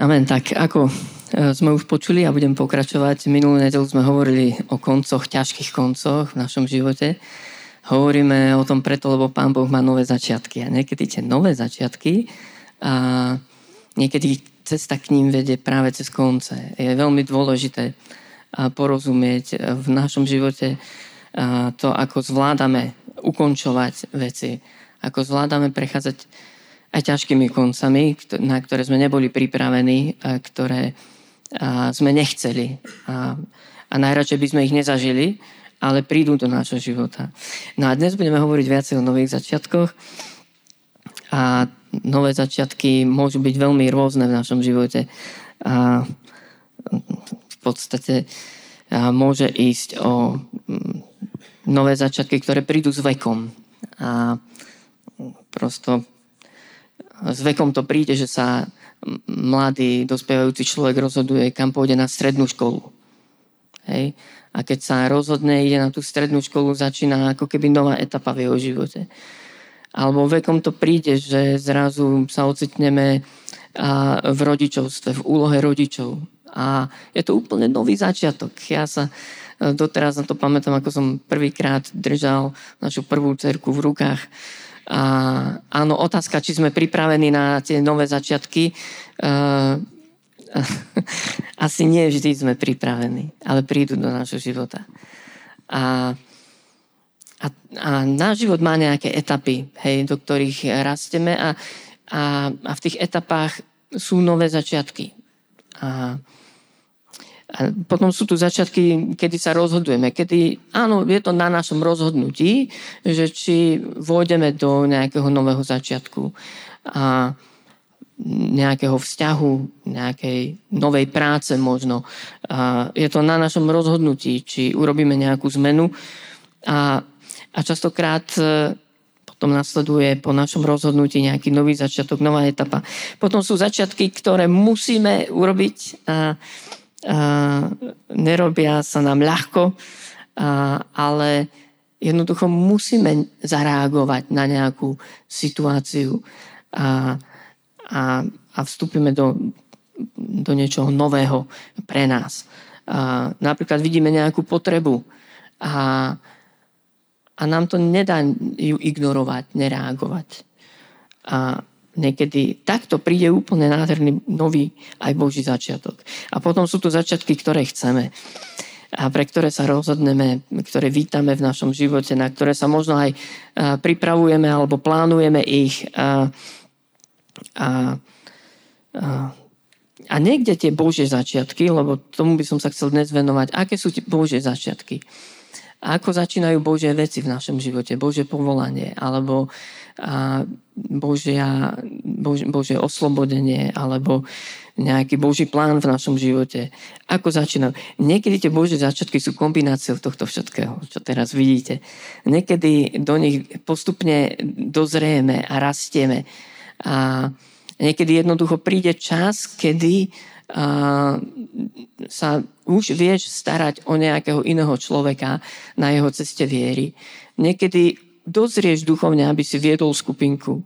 Amen. Tak ako e, sme už počuli a budem pokračovať, minulú nedelu sme hovorili o koncoch, ťažkých koncoch v našom živote. Hovoríme o tom preto, lebo Pán Boh má nové začiatky. A niekedy tie nové začiatky a niekedy cesta k ním vedie práve cez konce. Je veľmi dôležité porozumieť v našom živote to, ako zvládame ukončovať veci, ako zvládame prechádzať aj ťažkými koncami, na ktoré sme neboli pripravení, a ktoré sme nechceli. A, a najradšej by sme ich nezažili, ale prídu do nášho života. No a dnes budeme hovoriť viacej o nových začiatkoch. A nové začiatky môžu byť veľmi rôzne v našom živote. A v podstate a môže ísť o nové začiatky, ktoré prídu s vekom. A prosto s vekom to príde, že sa mladý, dospievajúci človek rozhoduje, kam pôjde na strednú školu. Hej? A keď sa rozhodne, ide na tú strednú školu, začína ako keby nová etapa v jeho živote. Alebo vekom to príde, že zrazu sa ocitneme v rodičovstve, v úlohe rodičov. A je to úplne nový začiatok. Ja sa e, doteraz na to pamätám, ako som prvýkrát držal našu prvú cerku v rukách a áno, otázka, či sme pripravení na tie nové začiatky. Uh, asi nie vždy sme pripravení, ale prídu do nášho života. A, a, a náš život má nejaké etapy, hej, do ktorých rasteme a, a, a v tých etapách sú nové začiatky. A, a potom sú tu začiatky, kedy sa rozhodujeme, kedy, áno, je to na našom rozhodnutí, že či vôjdeme do nejakého nového začiatku a nejakého vzťahu, nejakej novej práce možno. A je to na našom rozhodnutí, či urobíme nejakú zmenu a, a častokrát e, potom nasleduje po našom rozhodnutí nejaký nový začiatok, nová etapa. Potom sú začiatky, ktoré musíme urobiť a, nerobia sa nám ľahko, ale jednoducho musíme zareagovať na nejakú situáciu a, a, a vstúpime do, do niečoho nového pre nás. A napríklad vidíme nejakú potrebu a, a nám to nedá ju ignorovať, nereagovať. A niekedy takto príde úplne nádherný nový aj Boží začiatok. A potom sú tu začiatky, ktoré chceme a pre ktoré sa rozhodneme, ktoré vítame v našom živote, na ktoré sa možno aj pripravujeme alebo plánujeme ich. A, a, a, a niekde tie Božie začiatky, lebo tomu by som sa chcel dnes venovať, aké sú tie Božie začiatky. A ako začínajú Božie veci v našom živote, Božie povolanie, alebo a Božia, Bož, Božie oslobodenie alebo nejaký Boží plán v našom živote. Ako začínajú? Niekedy tie Božie začiatky sú kombináciou tohto všetkého, čo teraz vidíte. Niekedy do nich postupne dozrieme a rastieme. A niekedy jednoducho príde čas, kedy a sa už vieš starať o nejakého iného človeka na jeho ceste viery. Niekedy dozrieš duchovne, aby si viedol skupinku.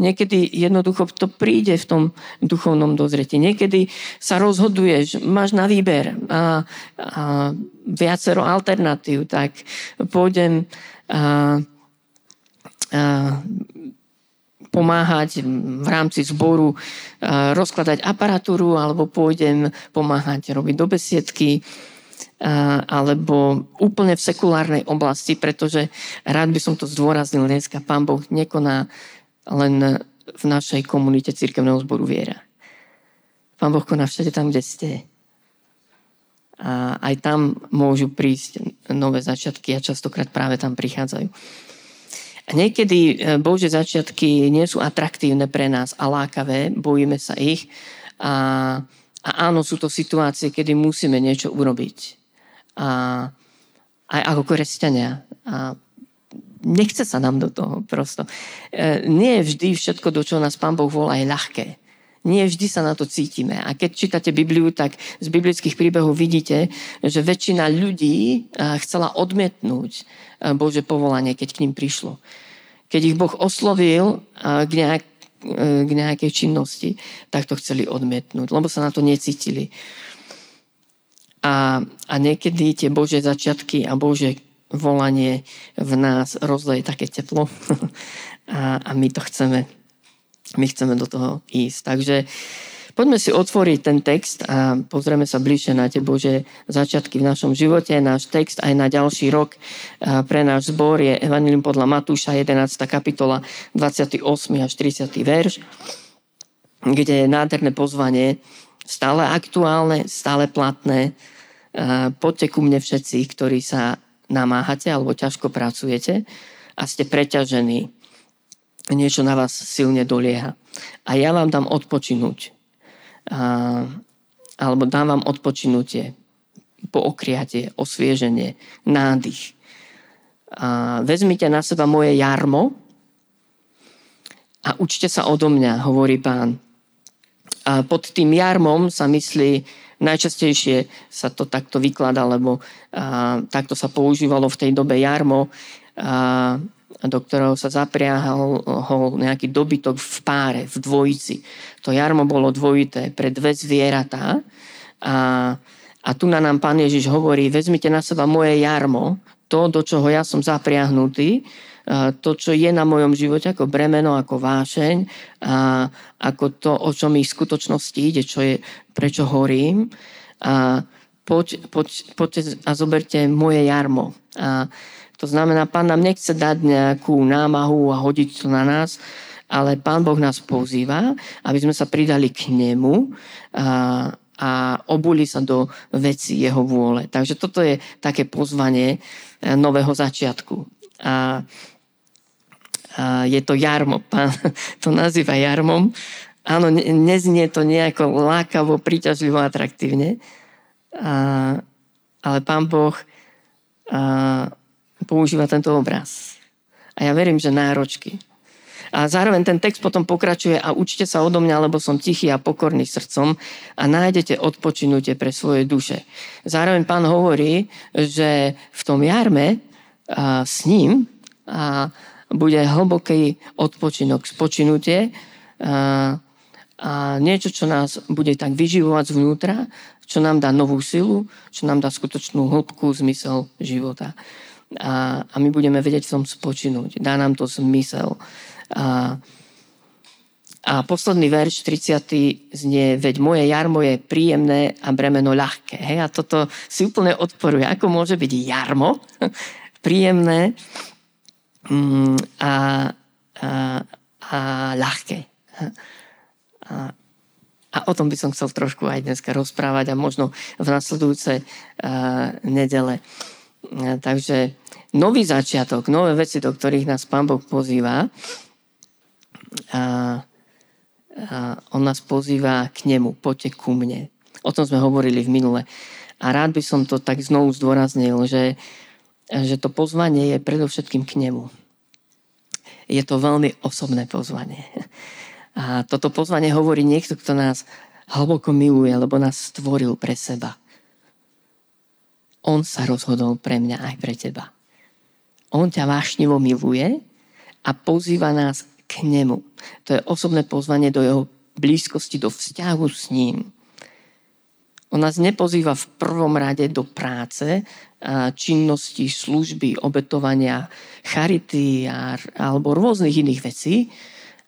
Niekedy jednoducho to príde v tom duchovnom dozretí. Niekedy sa rozhoduješ, máš na výber a, a viacero alternatív, tak pôjdem a, a, pomáhať v rámci zboru, rozkladať aparatúru, alebo pôjdem pomáhať robiť do besiedky, alebo úplne v sekulárnej oblasti, pretože rád by som to zdôraznil dneska, Pán Boh nekoná len v našej komunite církevného zboru viera. Pán Boh koná všade tam, kde ste. A aj tam môžu prísť nové začiatky a častokrát práve tam prichádzajú. A niekedy e, Bože začiatky nie sú atraktívne pre nás a lákavé, bojíme sa ich. A, a áno, sú to situácie, kedy musíme niečo urobiť a aj ako kresťania. A nechce sa nám do toho prosto. E, nie vždy všetko, do čoho nás Pán Boh volá, je ľahké. Nie vždy sa na to cítime. A keď čítate Bibliu, tak z biblických príbehov vidíte, že väčšina ľudí e, chcela odmietnúť e, Bože povolanie, keď k ním prišlo. Keď ich Boh oslovil k nejak, k nejakej činnosti, tak to chceli odmietnúť, lebo sa na to necítili. A, a niekedy tie Božie začiatky a Bože volanie v nás rozleje také teplo a, a my to chceme. My chceme do toho ísť. Takže poďme si otvoriť ten text a pozrieme sa bližšie na tie Bože začiatky v našom živote. Náš text aj na ďalší rok pre náš zbor je Evangelium podľa Matúša 11. kapitola 28. až 30. verš, kde je nádherné pozvanie stále aktuálne, stále platné. Poďte ku mne všetci, ktorí sa namáhate alebo ťažko pracujete a ste preťažení. Niečo na vás silne dolieha. A ja vám dám odpočinúť. A, alebo dám vám odpočinutie, pookriatie, osvieženie, nádych. A vezmite na seba moje jarmo a učte sa odo mňa, hovorí pán. A pod tým jarmom sa myslí, najčastejšie sa to takto vyklada, lebo a, takto sa používalo v tej dobe jarmo, a, do ktorého sa zapriahal ho nejaký dobytok v páre, v dvojici. To jarmo bolo dvojité pre dve zvieratá a, a tu na nám pán Ježiš hovorí, vezmite na seba moje jarmo, to, do čoho ja som zapriahnutý, to, čo je na mojom živote ako bremeno, ako vášeň, a ako to, o čo mi v skutočnosti ide, čo je, prečo horím. A poď, poď, poďte a zoberte moje jarmo. A to znamená, pán nám nechce dať nejakú námahu a hodiť to na nás, ale pán Boh nás pozýva, aby sme sa pridali k nemu a, a obuli sa do veci jeho vôle. Takže toto je také pozvanie e, nového začiatku. A je to jarmo. Pán to nazýva jarmom. Áno, neznie to nejako lákavo, príťažlivo, atraktívne, a, ale pán Boh a, používa tento obraz. A ja verím, že náročky. A zároveň ten text potom pokračuje a učte sa odo mňa, lebo som tichý a pokorný srdcom a nájdete odpočinutie pre svoje duše. Zároveň pán hovorí, že v tom jarme a, s ním a, bude hlboký odpočinok, spočinutie a, a niečo, čo nás bude tak vyživovať zvnútra, čo nám dá novú silu, čo nám dá skutočnú hĺbku, zmysel života. A, a my budeme vedieť v tom spočinúť. Dá nám to zmysel. A, a posledný verš, 30. znie, veď moje jarmo je príjemné a bremeno ľahké. Hej? A toto si úplne odporuje. Ako môže byť jarmo príjemné a, a, a ľahké. A, a o tom by som chcel trošku aj dneska rozprávať a možno v nasledujúce uh, nedele. Uh, takže nový začiatok, nové veci, do ktorých nás Pán Boh pozýva, a, a on nás pozýva k nemu, poďte ku mne. O tom sme hovorili v minule. A rád by som to tak znovu zdôraznil, že že to pozvanie je predovšetkým k nemu. Je to veľmi osobné pozvanie. A toto pozvanie hovorí niekto, kto nás hlboko miluje, lebo nás stvoril pre seba. On sa rozhodol pre mňa aj pre teba. On ťa vášnivo miluje a pozýva nás k nemu. To je osobné pozvanie do jeho blízkosti, do vzťahu s ním. On nás nepozýva v prvom rade do práce, činnosti, služby, obetovania, charity a, alebo rôznych iných vecí,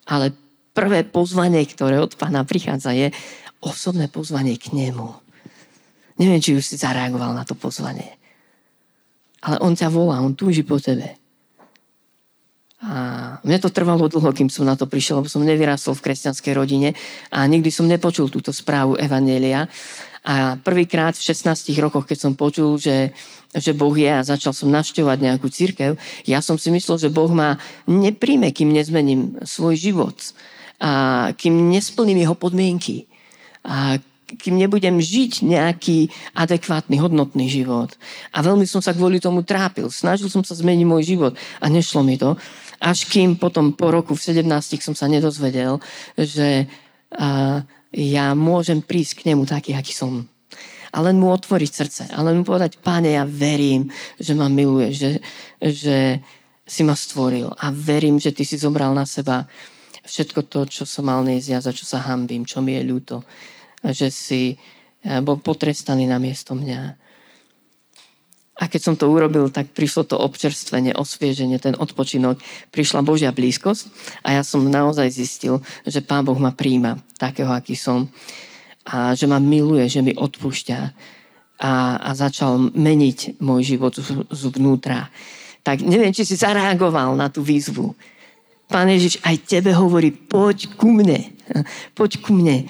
ale prvé pozvanie, ktoré od pána prichádza, je osobné pozvanie k nemu. Neviem, či už si zareagoval na to pozvanie. Ale on ťa volá, on túži po tebe. A mne to trvalo dlho, kým som na to prišiel, lebo som nevyrastol v kresťanskej rodine a nikdy som nepočul túto správu Evanielia. A prvýkrát v 16 rokoch, keď som počul, že, že Boh je a začal som navštevovať nejakú církev, ja som si myslel, že Boh ma nepríjme, kým nezmením svoj život. A kým nesplním jeho podmienky. A kým nebudem žiť nejaký adekvátny, hodnotný život. A veľmi som sa kvôli tomu trápil. Snažil som sa zmeniť môj život a nešlo mi to. Až kým potom po roku v 17 som sa nedozvedel, že a, ja môžem prísť k nemu taký, aký som. A len mu otvoriť srdce. A len mu povedať, páne, ja verím, že ma miluje, že, že si ma stvoril. A verím, že ty si zobral na seba všetko to, čo som mal ja, za čo sa hambím, čo mi je ľúto, že si bol potrestaný na miesto mňa. A keď som to urobil, tak prišlo to občerstvenie, osvieženie, ten odpočinok. Prišla Božia blízkosť a ja som naozaj zistil, že Pán Boh ma príjma takého, aký som. A že ma miluje, že mi odpúšťa. A, a začal meniť môj život zvnútra. Tak neviem, či si zareagoval na tú výzvu. Pán Ježiš aj tebe hovorí, poď ku mne. Poď ku mne.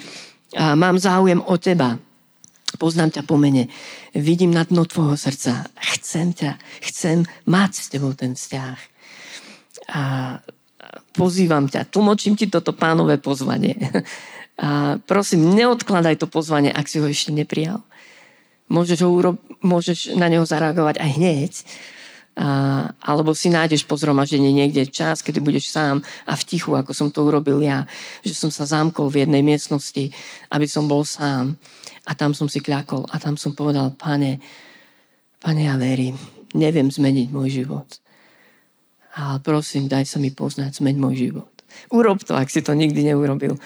A mám záujem o teba poznám ťa po mene, vidím na dno tvojho srdca, chcem ťa, chcem mať s tebou ten vzťah. A pozývam ťa, tlmočím ti toto pánové pozvanie. A prosím, neodkladaj to pozvanie, ak si ho ešte neprijal. Môžeš, ho uro- môžeš na neho zareagovať aj hneď, a, alebo si nájdeš po zhromaždení niekde čas, kedy budeš sám a v tichu, ako som to urobil ja, že som sa zamkol v jednej miestnosti, aby som bol sám. A tam som si kľakol a tam som povedal, pane, pane, ja verím, neviem zmeniť môj život. Ale prosím, daj sa mi poznať, zmeň môj život. Urob to, ak si to nikdy neurobil.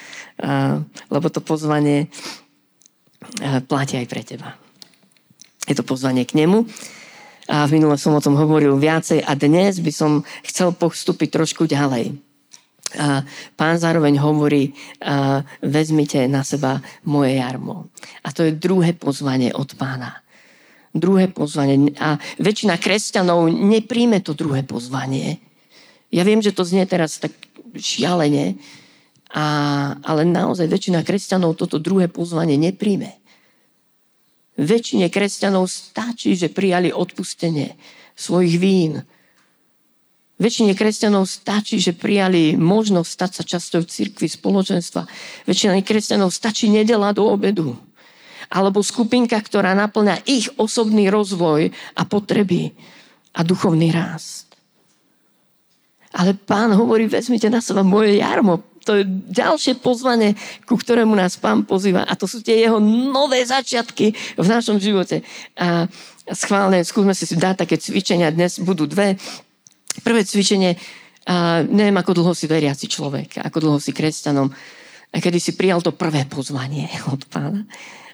A, lebo to pozvanie platí aj pre teba. Je to pozvanie k nemu a v minule som o tom hovoril viacej a dnes by som chcel postúpiť trošku ďalej. Pán zároveň hovorí, vezmite na seba moje jarmo. A to je druhé pozvanie od pána. Druhé pozvanie. A väčšina kresťanov nepríjme to druhé pozvanie. Ja viem, že to znie teraz tak šialene, a, ale naozaj väčšina kresťanov toto druhé pozvanie nepríjme. Väčšine kresťanov stačí, že prijali odpustenie svojich vín. Väčšine kresťanov stačí, že prijali možnosť stať sa časťou cirkvi, spoločenstva. Väčšina kresťanov stačí nedela do obedu. Alebo skupinka, ktorá naplňa ich osobný rozvoj a potreby a duchovný rást. Ale pán hovorí, vezmite na seba moje jarmo, to je ďalšie pozvanie, ku ktorému nás pán pozýva. A to sú tie jeho nové začiatky v našom živote. A schválne, skúsme si dať také cvičenia. Dnes budú dve. Prvé cvičenie, a neviem, ako dlho si veriaci človek, ako dlho si kresťanom, a kedy si prijal to prvé pozvanie od pána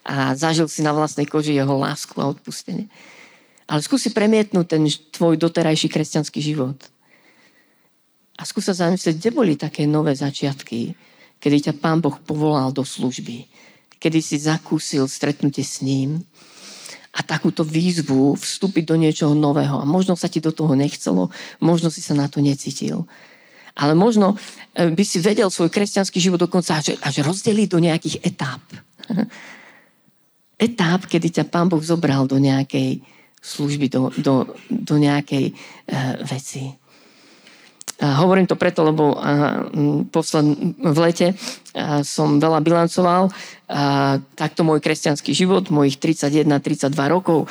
a zažil si na vlastnej koži jeho lásku a odpustenie. Ale skúsi premietnúť ten tvoj doterajší kresťanský život a skús sa zamyslieť, kde boli také nové začiatky, kedy ťa Pán Boh povolal do služby, kedy si zakúsil stretnutie s ním a takúto výzvu vstúpiť do niečoho nového. A možno sa ti do toho nechcelo, možno si sa na to necítil. Ale možno e, by si vedel svoj kresťanský život dokonca až, až rozdeliť do nejakých etáp. etáp, kedy ťa Pán Boh zobral do nejakej služby, do, do, do nejakej uh, veci. Hovorím to preto, lebo posled, v lete som veľa bilancoval. Takto môj kresťanský život, mojich 31-32 rokov.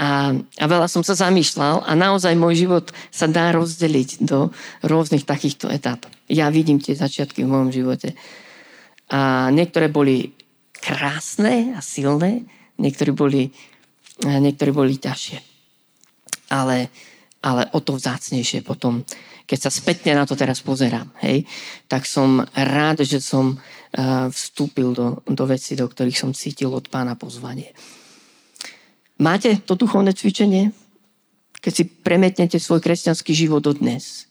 A, a veľa som sa zamýšľal a naozaj môj život sa dá rozdeliť do rôznych takýchto etap. Ja vidím tie začiatky v mojom živote. A niektoré boli krásne a silné, niektoré boli, niektoré boli ťažšie. Ale, ale o to vzácnejšie potom keď sa spätne na to teraz pozerám, hej, tak som rád, že som uh, vstúpil do, do veci, do ktorých som cítil od pána pozvanie. Máte to duchovné cvičenie? Keď si premietnete svoj kresťanský život do dnes.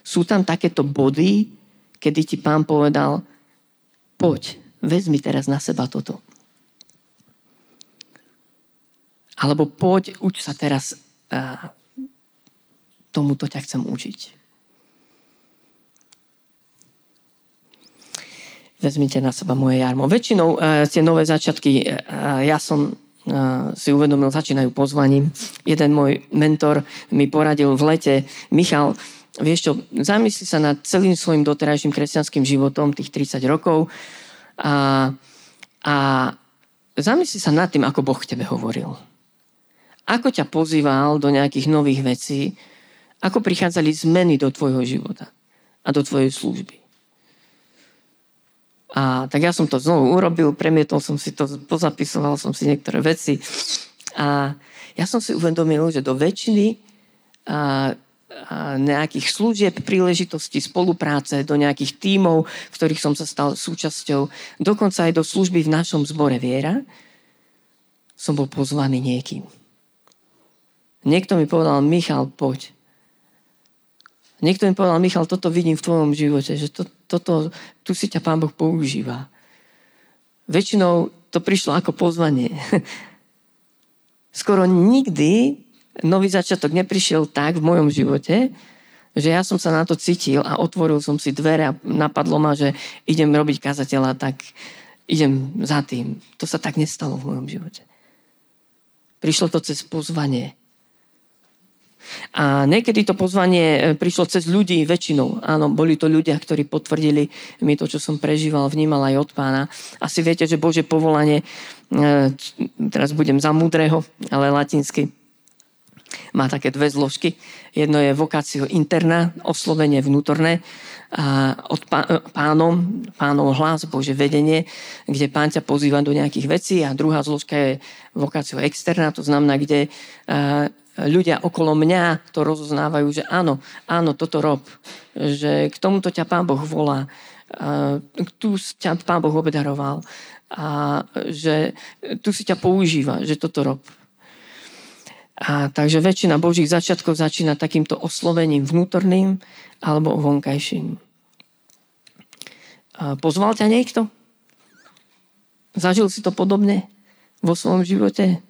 Sú tam takéto body, kedy ti pán povedal, poď, vezmi teraz na seba toto. Alebo poď, uč sa teraz, uh, tomuto ťa chcem učiť. vezmite na seba moje jarmo. Väčšinou uh, tie nové začiatky, uh, ja som uh, si uvedomil, začínajú pozvaním. Jeden môj mentor mi poradil v lete, Michal, vieš čo, zamysli sa nad celým svojim doterajším kresťanským životom, tých 30 rokov a, a zamysli sa nad tým, ako Boh k tebe hovoril. Ako ťa pozýval do nejakých nových vecí, ako prichádzali zmeny do tvojho života a do tvojej služby. A tak ja som to znovu urobil, premietol som si to, pozapisoval som si niektoré veci. A ja som si uvedomil, že do väčšiny a, nejakých služieb, príležitostí, spolupráce, do nejakých tímov, ktorých som sa stal súčasťou, dokonca aj do služby v našom zbore Viera, som bol pozvaný niekým. Niekto mi povedal, Michal, poď. Niekto mi povedal, Michal, toto vidím v tvojom živote, že to, toto, tu si ťa Pán Boh používa. Väčšinou to prišlo ako pozvanie. Skoro nikdy nový začiatok neprišiel tak v mojom živote, že ja som sa na to cítil a otvoril som si dvere a napadlo ma, že idem robiť kazateľa, tak idem za tým. To sa tak nestalo v mojom živote. Prišlo to cez pozvanie. A niekedy to pozvanie e, prišlo cez ľudí väčšinou. Áno, boli to ľudia, ktorí potvrdili mi to, čo som prežíval, vnímal aj od pána. Asi viete, že Bože povolanie, e, teraz budem za múdreho, ale latinsky, má také dve zložky. Jedno je vokácio interna, oslovenie vnútorné, a od pánom, pánov hlas, Bože vedenie, kde pán ťa pozýva do nejakých vecí a druhá zložka je vokácio externa, to znamená, kde ľudia okolo mňa to rozoznávajú, že áno, áno, toto rob. Že k tomuto ťa Pán Boh volá. A tu ťa Pán Boh obdaroval. A že tu si ťa používa, že toto rob. A takže väčšina Božích začiatkov začína takýmto oslovením vnútorným alebo vonkajším. A pozval ťa niekto? Zažil si to podobne vo svojom živote?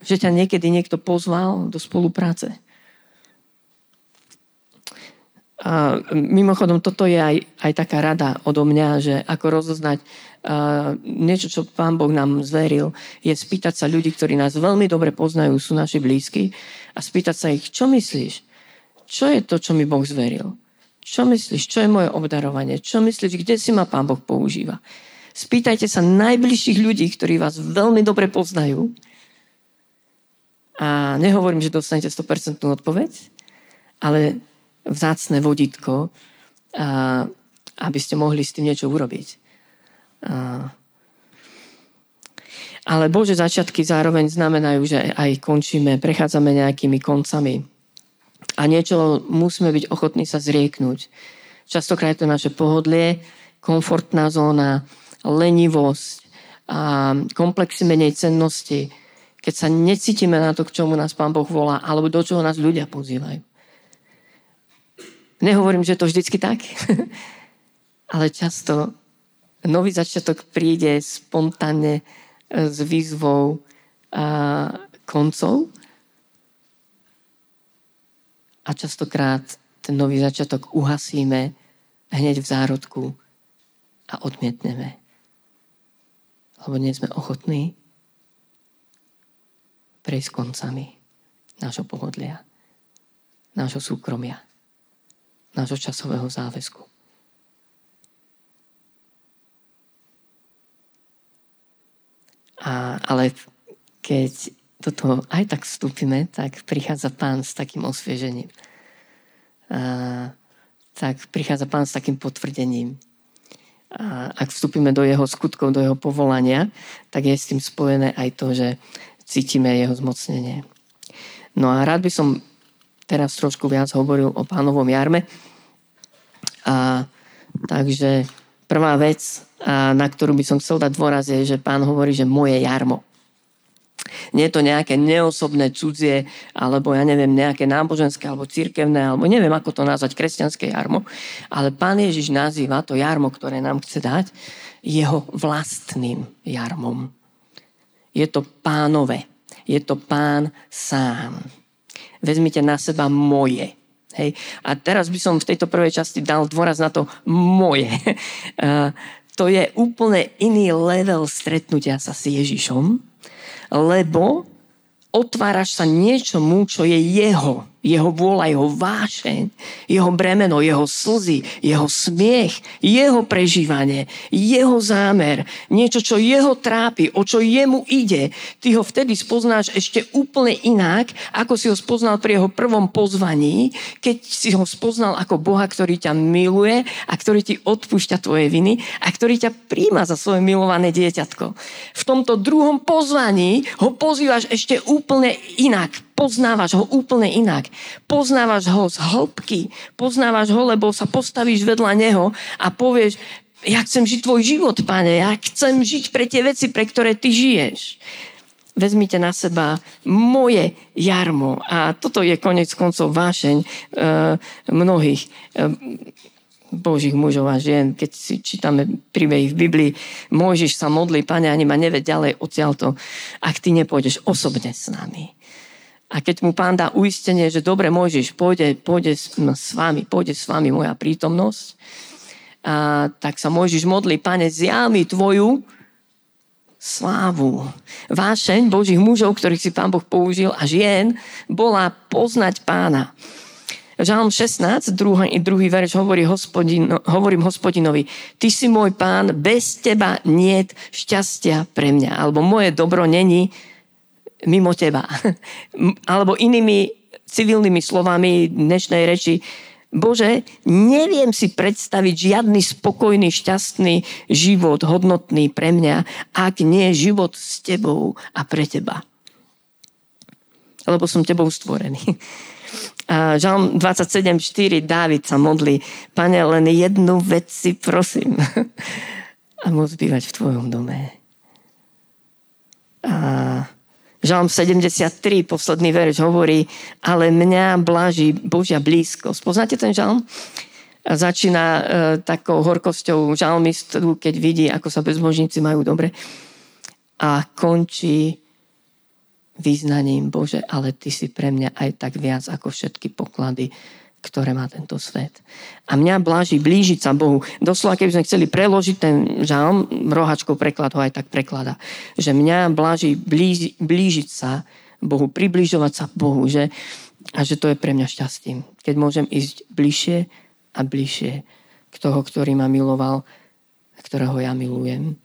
Že ťa niekedy niekto pozval do spolupráce. A mimochodom, toto je aj, aj taká rada odo mňa, že ako rozoznať uh, niečo, čo Pán Boh nám zveril, je spýtať sa ľudí, ktorí nás veľmi dobre poznajú, sú naši blízki, a spýtať sa ich, čo myslíš? Čo je to, čo mi Boh zveril? Čo myslíš? Čo je moje obdarovanie? Čo myslíš? Kde si ma Pán Boh používa? Spýtajte sa najbližších ľudí, ktorí vás veľmi dobre poznajú a nehovorím, že dostanete 100% odpoveď, ale vzácne vodítko, a, aby ste mohli s tým niečo urobiť. A, ale Bože začiatky zároveň znamenajú, že aj končíme, prechádzame nejakými koncami. A niečo musíme byť ochotní sa zrieknúť. Častokrát je to naše pohodlie, komfortná zóna, lenivosť, a komplexy menej cennosti, keď sa necítime na to, k čomu nás Pán Boh volá, alebo do čoho nás ľudia pozývajú. Nehovorím, že to vždycky tak, ale často nový začiatok príde spontánne e, s výzvou a koncov a častokrát ten nový začiatok uhasíme hneď v zárodku a odmietneme. Lebo nie sme ochotní prejsť koncami nášho pohodlia, nášho súkromia, nášho časového záväzku. A, ale keď do toho aj tak vstúpime, tak prichádza pán s takým osviežením. A, tak prichádza pán s takým potvrdením. A ak vstúpime do jeho skutkov, do jeho povolania, tak je s tým spojené aj to, že cítime jeho zmocnenie. No a rád by som teraz trošku viac hovoril o pánovom jarme. A, takže prvá vec, a, na ktorú by som chcel dať dôraz, je, že pán hovorí, že moje jarmo. Nie je to nejaké neosobné, cudzie, alebo ja neviem, nejaké náboženské, alebo cirkevné, alebo neviem, ako to nazvať, kresťanské jarmo. Ale pán Ježiš nazýva to jarmo, ktoré nám chce dať, jeho vlastným jarmom. Je to pánové. Je to pán sám. Vezmite na seba moje. Hej. A teraz by som v tejto prvej časti dal dôraz na to moje. to je úplne iný level stretnutia sa s Ježišom, lebo otváraš sa niečomu, čo je jeho jeho vôľa, jeho vášeň, jeho bremeno, jeho slzy, jeho smiech, jeho prežívanie, jeho zámer, niečo, čo jeho trápi, o čo jemu ide, ty ho vtedy spoznáš ešte úplne inak, ako si ho spoznal pri jeho prvom pozvaní, keď si ho spoznal ako Boha, ktorý ťa miluje a ktorý ti odpúšťa tvoje viny a ktorý ťa príjma za svoje milované dieťatko. V tomto druhom pozvaní ho pozývaš ešte úplne inak, poznávaš ho úplne inak. Poznávaš ho z hĺbky. Poznávaš ho, lebo sa postavíš vedľa neho a povieš, ja chcem žiť tvoj život, pane, ja chcem žiť pre tie veci, pre ktoré ty žiješ. Vezmite na seba moje jarmo. A toto je konec koncov vášeň e, mnohých. E, Božích mužov a žien, keď si čítame príbehy v Biblii, môžeš sa modliť, pane, ani ma neved ďalej odtiaľto, ak ty nepôjdeš osobne s nami. A keď mu pán dá uistenie, že dobre môžeš, pôjde, pôjde s, vami, pôjde s vami moja prítomnosť, a, tak sa môžeš modliť, pane, zjavmi tvoju slávu. Vášeň Božích mužov, ktorých si pán Boh použil a žien, bola poznať pána. Žalm 16, druhý, druhý verš hovorí hospodin, hovorím hospodinovi, ty si môj pán, bez teba niet šťastia pre mňa. Alebo moje dobro není mimo teba. Alebo inými civilnými slovami dnešnej reči, Bože, neviem si predstaviť žiadny spokojný, šťastný život, hodnotný pre mňa, ak nie život s tebou a pre teba. Lebo som tebou stvorený. Žalm 27.4 Dávid sa modlí, pane, len jednu vec si prosím a môcť bývať v tvojom dome. A Žalm 73, posledný verš hovorí, ale mňa bláži Božia blízkosť. Poznáte ten žalm? Začína e, takou horkosťou žalmistu, keď vidí, ako sa bezbožníci majú dobre. A končí význaním, Bože, ale Ty si pre mňa aj tak viac ako všetky poklady, ktoré má tento svet. A mňa bláži blížiť sa Bohu. Doslova, keby sme chceli preložiť ten žalm, rohačkou preklad ho aj tak preklada, že mňa bláži blíži, blížiť sa Bohu, približovať sa Bohu, že, a že to je pre mňa šťastím. Keď môžem ísť bližšie a bližšie k toho, ktorý ma miloval a ktorého ja milujem.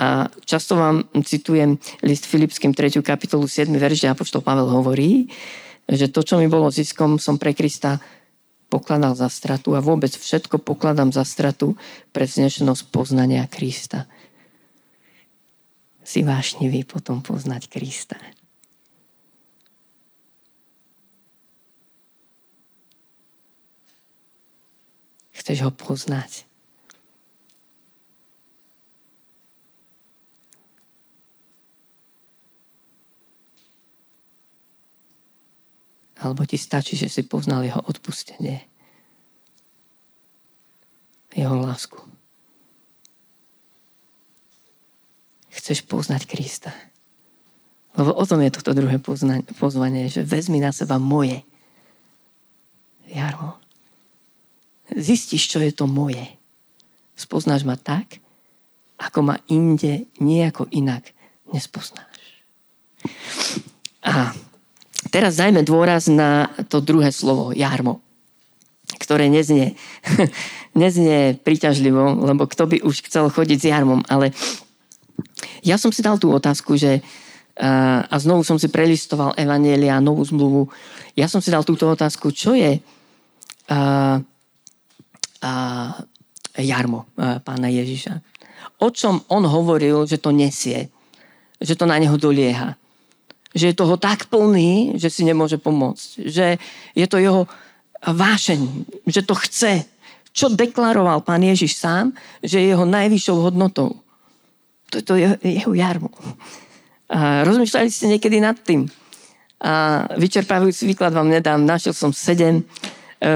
A často vám citujem list Filipským 3. kapitolu 7. verš, kde Apoštol Pavel hovorí, že to, čo mi bolo ziskom, som pre Krista pokladal za stratu a vôbec všetko pokladám za stratu pre znešenosť poznania Krista. Si vášnivý potom poznať Krista. Chceš ho poznať. Alebo ti stačí, že si poznal jeho odpustenie. Jeho lásku. Chceš poznať Krista. Lebo o tom je toto druhé pozvanie, že vezmi na seba moje jarmo. Zistíš, čo je to moje. Spoznáš ma tak, ako ma inde nejako inak nespoznáš. A Teraz dajme dôraz na to druhé slovo, jarmo, ktoré neznie, neznie príťažlivo, lebo kto by už chcel chodiť s jarmom, ale ja som si dal tú otázku, že a znovu som si prelistoval Evanielia, novú zmluvu. Ja som si dal túto otázku, čo je a, a, jarmo a, pána Ježiša. O čom on hovoril, že to nesie, že to na neho dolieha že je toho tak plný, že si nemôže pomôcť. Že je to jeho vášeň, že to chce. Čo deklaroval pán Ježiš sám, že je jeho najvyššou hodnotou. To je to jeho, jeho jarmo. A rozmýšľali ste niekedy nad tým. A vyčerpávajúci výklad vám nedám. Našiel som sedem e,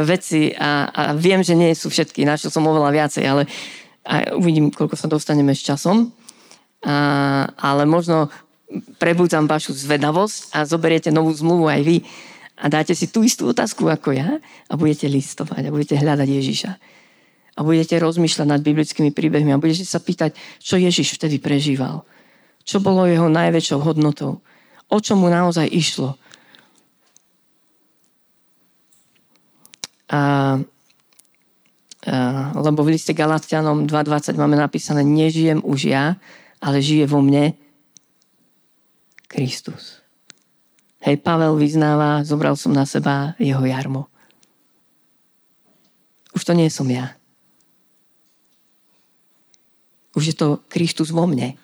veci a, a viem, že nie sú všetky. Našiel som oveľa viacej, ale a uvidím, koľko sa dostaneme s časom. A, ale možno prebudzam vašu zvedavosť a zoberiete novú zmluvu aj vy a dáte si tú istú otázku ako ja a budete listovať a budete hľadať Ježiša. A budete rozmýšľať nad biblickými príbehmi a budete sa pýtať, čo Ježiš vtedy prežíval. Čo bolo jeho najväčšou hodnotou. O čo mu naozaj išlo. A, a, lebo v liste Galatianom 2.20 máme napísané, nežijem už ja, ale žije vo mne Kristus. Hej, Pavel vyznáva, zobral som na seba jeho jarmo. Už to nie som ja. Už je to Kristus vo mne.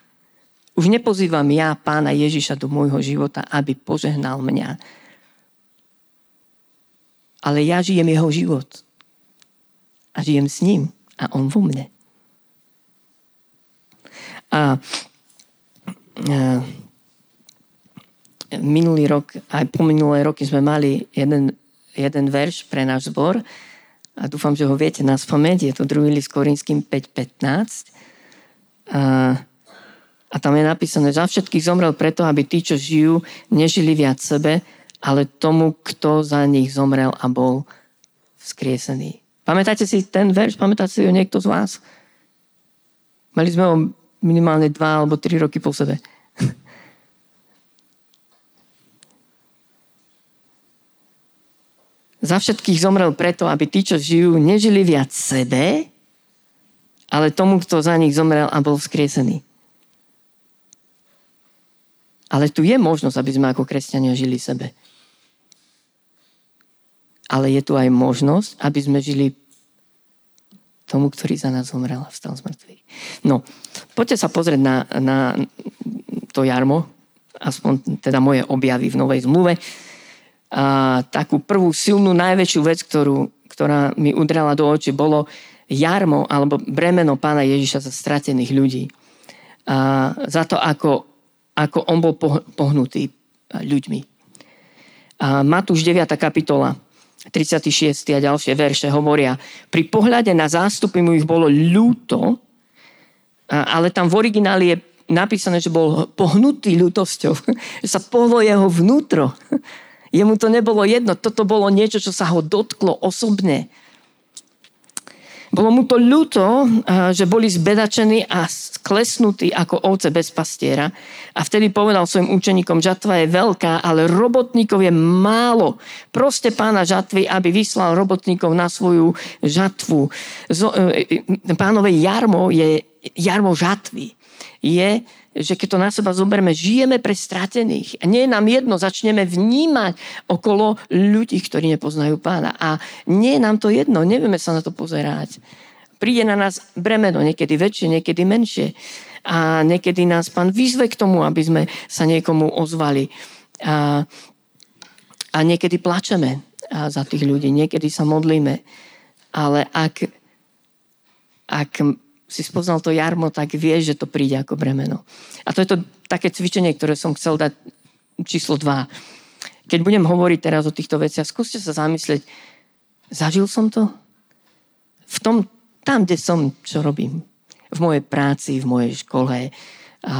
Už nepozývam ja pána Ježiša do môjho života, aby požehnal mňa, ale ja žijem jeho život. A žijem s ním a on vo mne. A, a minulý rok, aj po minulé roky sme mali jeden, jeden verš pre náš zbor a dúfam, že ho viete na spomeň. Je to 2. list Korinským 5.15. A, a tam je napísané, za všetkých zomrel preto, aby tí, čo žijú, nežili viac sebe, ale tomu, kto za nich zomrel a bol vzkriesený. Pamätáte si ten verš? Pamätáte si ho niekto z vás? Mali sme ho minimálne dva alebo tri roky po sebe. Za všetkých zomrel preto, aby tí, čo žijú, nežili viac sebe, ale tomu, kto za nich zomrel a bol vzkriesený. Ale tu je možnosť, aby sme ako kresťania žili sebe ale je tu aj možnosť, aby sme žili tomu, ktorý za nás zomrel a vstal z mŕtvych. No, poďte sa pozrieť na, na to jarmo, aspoň teda moje objavy v Novej zmluve. Takú prvú silnú, najväčšiu vec, ktorú, ktorá mi udrela do očí, bolo jarmo alebo bremeno pána Ježiša za stratených ľudí. A za to, ako, ako on bol pohnutý ľuďmi. A Matúš 9. kapitola 36. a ďalšie verše hovoria, pri pohľade na zástupy mu ich bolo ľúto, ale tam v origináli je napísané, že bol pohnutý ľútosťou, že sa pohlo jeho vnútro. Jemu to nebolo jedno, toto bolo niečo, čo sa ho dotklo osobne. Bolo mu to ľúto, že boli zbedačení a sklesnutí ako ovce bez pastiera. A vtedy povedal svojim učeníkom, žatva je veľká, ale robotníkov je málo. Proste pána žatvy, aby vyslal robotníkov na svoju žatvu. E, e, pánové jarmo je jarmo žatvy. Je že keď to na seba zoberme, žijeme pre stratených. A nie je nám jedno, začneme vnímať okolo ľudí, ktorí nepoznajú pána. A nie je nám to jedno, nevieme sa na to pozerať. Príde na nás bremeno, niekedy väčšie, niekedy menšie. A niekedy nás pán vyzve k tomu, aby sme sa niekomu ozvali. A, a niekedy plačeme za tých ľudí, niekedy sa modlíme. Ale ak, ak si spoznal to jarmo, tak vieš, že to príde ako bremeno. A to je to také cvičenie, ktoré som chcel dať číslo 2. Keď budem hovoriť teraz o týchto veciach, skúste sa zamyslieť, zažil som to? V tom, tam, kde som, čo robím. V mojej práci, v mojej škole, a,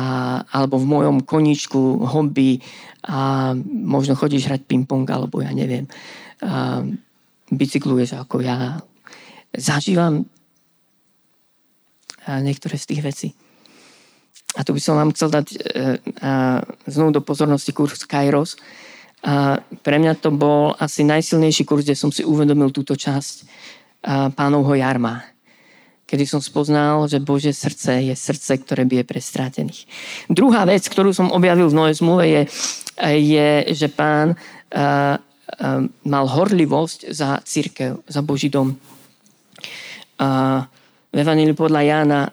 alebo v mojom koničku, hobby a možno chodíš hrať ping-pong, alebo ja neviem, a, bicykluješ ako ja. Zažívam niektoré z tých vecí. A tu by som vám chcel dať e, znovu do pozornosti kurz Kairos. A pre mňa to bol asi najsilnejší kurz, kde som si uvedomil túto časť pánovho jarma. Kedy som spoznal, že Bože srdce je srdce, ktoré bije pre strátených. Druhá vec, ktorú som objavil v Novej zmluve je, je že pán mal horlivosť za církev, za Boží dom. A v Evaníliu podľa Jána, e,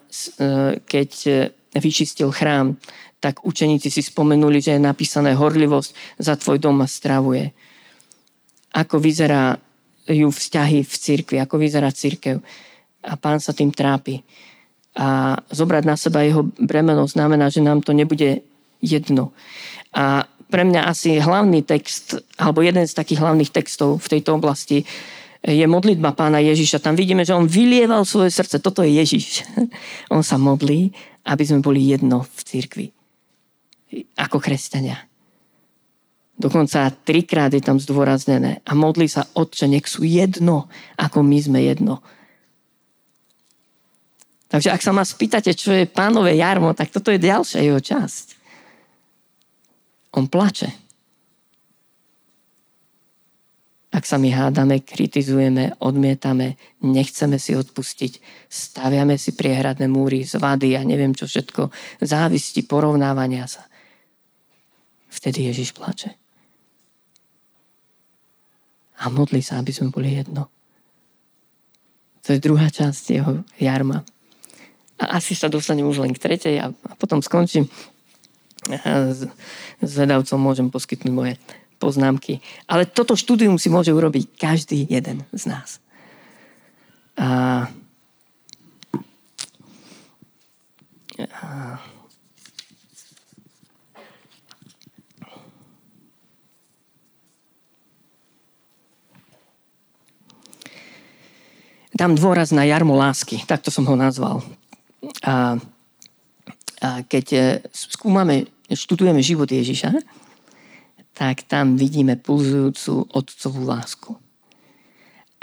keď e, vyčistil chrám, tak učeníci si spomenuli, že je napísané horlivosť za tvoj dom a stravuje. Ako vyzerajú vzťahy v cirkvi, ako vyzerá církev. A pán sa tým trápi. A zobrať na seba jeho bremeno znamená, že nám to nebude jedno. A pre mňa asi hlavný text, alebo jeden z takých hlavných textov v tejto oblasti je modlitba pána Ježiša. Tam vidíme, že on vylieval svoje srdce. Toto je Ježiš. On sa modlí, aby sme boli jedno v cirkvi. Ako kresťania. Dokonca trikrát je tam zdôraznené. A modlí sa, Otče, nech sú jedno, ako my sme jedno. Takže ak sa ma spýtate, čo je pánové jarmo, tak toto je ďalšia jeho časť. On plače. Ak sa my hádame, kritizujeme, odmietame, nechceme si odpustiť, staviame si priehradné múry, zvady a neviem čo všetko, závisti, porovnávania sa. Vtedy Ježiš plače. A modlí sa, aby sme boli jedno. To je druhá časť jeho jarma. A asi sa dostanem už len k tretej a, a potom skončím. Vedavcom môžem poskytnúť moje poznámky. Ale toto štúdium si môže urobiť každý jeden z nás. A, a, dám dôraz na jarmo lásky, takto som ho nazval. A, a keď e, skúmame, študujeme život Ježiša, tak tam vidíme pulzujúcu otcovú lásku.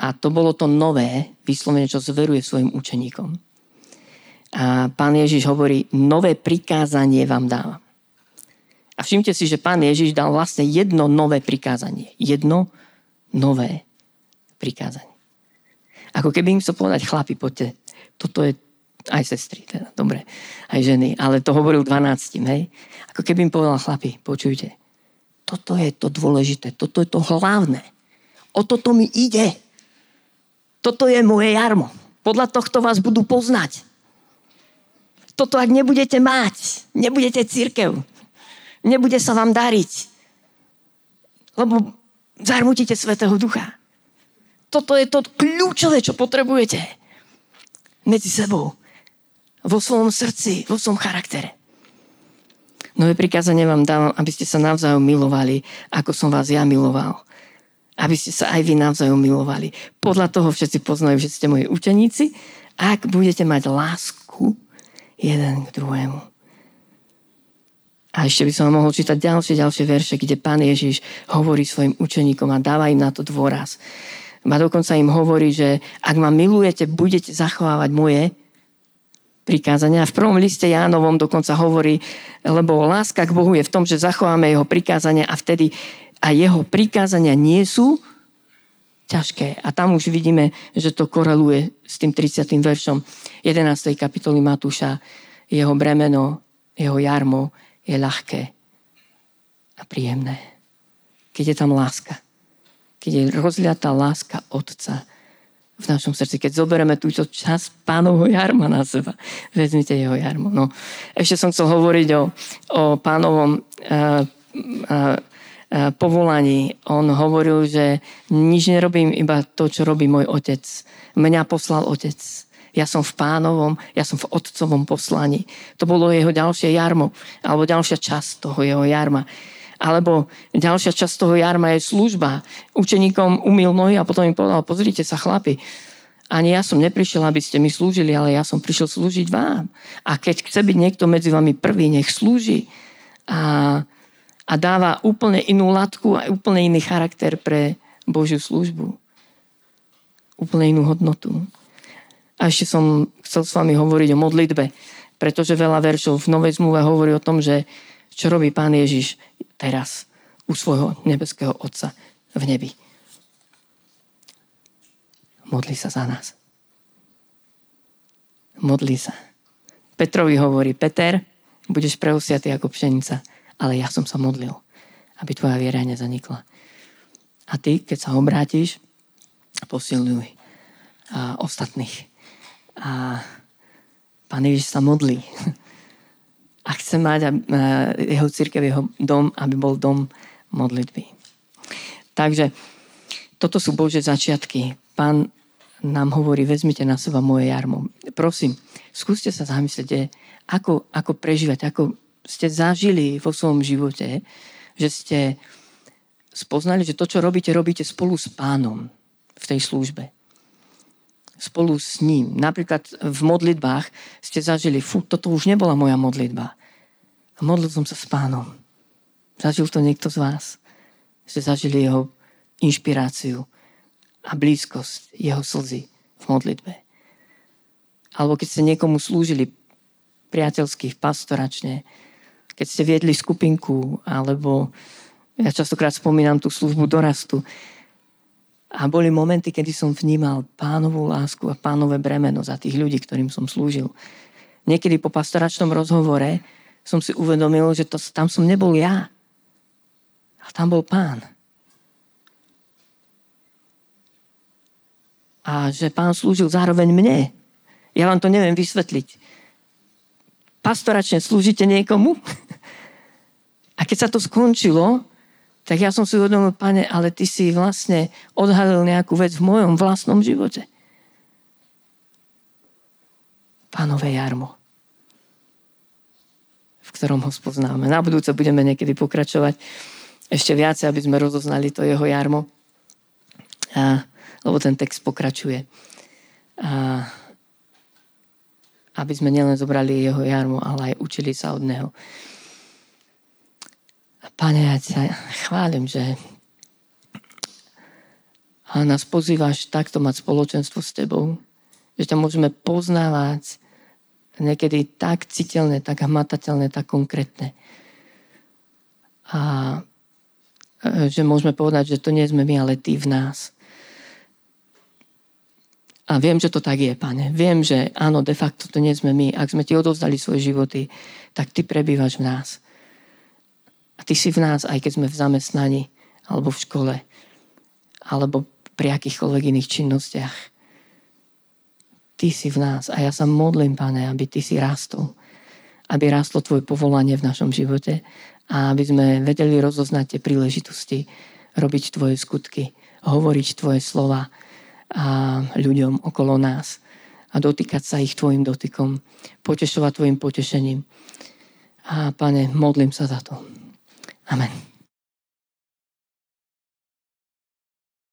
A to bolo to nové, vyslovene, čo zveruje svojim učeníkom. A pán Ježiš hovorí, nové prikázanie vám dávam. A všimte si, že pán Ježiš dal vlastne jedno nové prikázanie. Jedno nové prikázanie. Ako keby im chcel povedať, chlapi, poďte, toto je aj sestry, teda, dobre, aj ženy, ale to hovoril 12, hej. Ako keby im povedal, chlapi, počujte, toto je to dôležité, toto je to hlavné. O toto mi ide. Toto je moje jarmo. Podľa tohto vás budú poznať. Toto ak nebudete mať, nebudete církev, nebude sa vám dariť, lebo zarmutíte Svetého Ducha. Toto je to kľúčové, čo potrebujete medzi sebou. Vo svojom srdci, vo svojom charaktere. Nové prikázanie vám dávam, aby ste sa navzájom milovali, ako som vás ja miloval. Aby ste sa aj vy navzájom milovali. Podľa toho všetci poznajú, že ste moji učeníci, ak budete mať lásku jeden k druhému. A ešte by som mohol čítať ďalšie, ďalšie verše, kde pán Ježiš hovorí svojim učeníkom a dáva im na to dôraz. A dokonca im hovorí, že ak ma milujete, budete zachovávať moje prikázania. V prvom liste Jánovom dokonca hovorí, lebo láska k Bohu je v tom, že zachováme jeho prikázania a vtedy a jeho prikázania nie sú ťažké. A tam už vidíme, že to koreluje s tým 30. veršom 11. kapitoly Matúša. Jeho bremeno, jeho jarmo je ľahké a príjemné. Keď je tam láska keď je rozliatá láska Otca v našom srdci. Keď zoberieme túto čas pánovho jarma na seba. Vezmite jeho jarmo. No, ešte som chcel hovoriť o, o pánovom uh, uh, povolaní. On hovoril, že nič nerobím, iba to, čo robí môj otec. Mňa poslal otec. Ja som v pánovom, ja som v otcovom poslaní. To bolo jeho ďalšie jarmo, alebo ďalšia časť toho jeho jarma. Alebo ďalšia časť toho jarma je služba. Učeníkom umil nohy a potom im povedal, pozrite sa chlapi, ani ja som neprišiel, aby ste mi slúžili, ale ja som prišiel slúžiť vám. A keď chce byť niekto medzi vami prvý, nech slúži. A, a dáva úplne inú latku a úplne iný charakter pre Božiu službu. Úplne inú hodnotu. A ešte som chcel s vami hovoriť o modlitbe, pretože veľa veršov v Novej zmluve hovorí o tom, že čo robí Pán Ježiš teraz u svojho nebeského Otca v nebi. Modlí sa za nás. Modlí sa. Petrovi hovorí, Peter, budeš preusiatý ako pšenica, ale ja som sa modlil, aby tvoja viera nezanikla. A ty, keď sa obrátiš, posilňuj a ostatných. A Pán Ježiš sa modlí a chce mať a, jeho církev, jeho dom, aby bol dom modlitby. Takže toto sú Bože začiatky. Pán nám hovorí, vezmite na seba moje jarmo. Prosím, skúste sa zamyslieť, ako, ako prežívať, ako ste zažili vo svojom živote, že ste spoznali, že to, čo robíte, robíte spolu s pánom v tej službe. Spolu s ním. Napríklad v modlitbách ste zažili, fú, toto už nebola moja modlitba. A modlil som sa s pánom. Zažil to niekto z vás? Ste zažili jeho inšpiráciu a blízkosť, jeho slzy v modlitbe. Alebo keď ste niekomu slúžili priateľsky, pastoračne, keď ste viedli skupinku, alebo ja častokrát spomínam tú službu dorastu. A boli momenty, kedy som vnímal pánovú lásku a pánové bremeno za tých ľudí, ktorým som slúžil. Niekedy po pastoračnom rozhovore som si uvedomil, že to, tam som nebol ja. A tam bol pán. A že pán slúžil zároveň mne. Ja vám to neviem vysvetliť. Pastoračne slúžite niekomu? A keď sa to skončilo, tak ja som si uvedomil, pane, ale ty si vlastne odhalil nejakú vec v mojom vlastnom živote. Pánové jarmo, v ktorom ho spoznáme. Na budúce budeme niekedy pokračovať ešte viacej, aby sme rozoznali to jeho jarmo. A, lebo ten text pokračuje. A, aby sme nielen zobrali jeho jarmo, ale aj učili sa od neho. Pane, ja ťa chválim, že a nás pozývaš takto mať spoločenstvo s Tebou, že ťa môžeme poznávať niekedy tak citeľné, tak hmatateľné, tak konkrétne. A e, že môžeme povedať, že to nie sme my, ale Ty v nás. A viem, že to tak je, pane. Viem, že áno, de facto to nie sme my. Ak sme Ti odovzdali svoje životy, tak Ty prebývaš v nás. A ty si v nás, aj keď sme v zamestnaní, alebo v škole, alebo pri akýchkoľvek iných činnostiach. Ty si v nás a ja sa modlím, pane, aby ty si rastol. Aby rastlo tvoje povolanie v našom živote a aby sme vedeli rozoznať tie príležitosti, robiť tvoje skutky, hovoriť tvoje slova a ľuďom okolo nás a dotýkať sa ich tvojim dotykom, potešovať tvojim potešením. A pane, modlím sa za to. Amen.